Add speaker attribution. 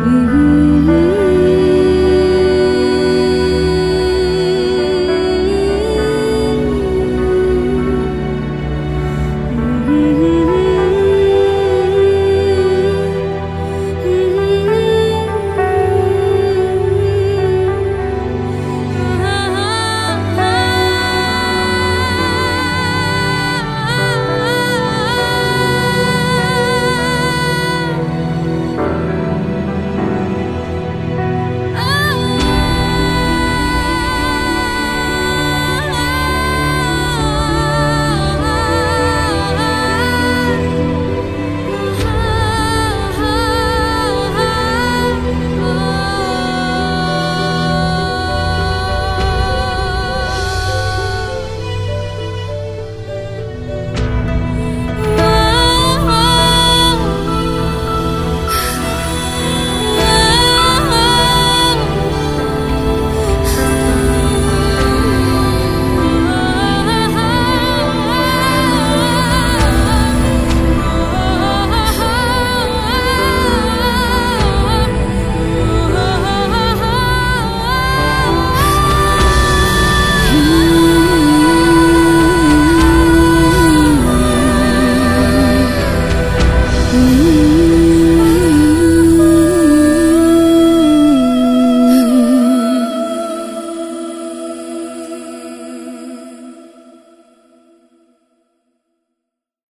Speaker 1: Mm-hmm.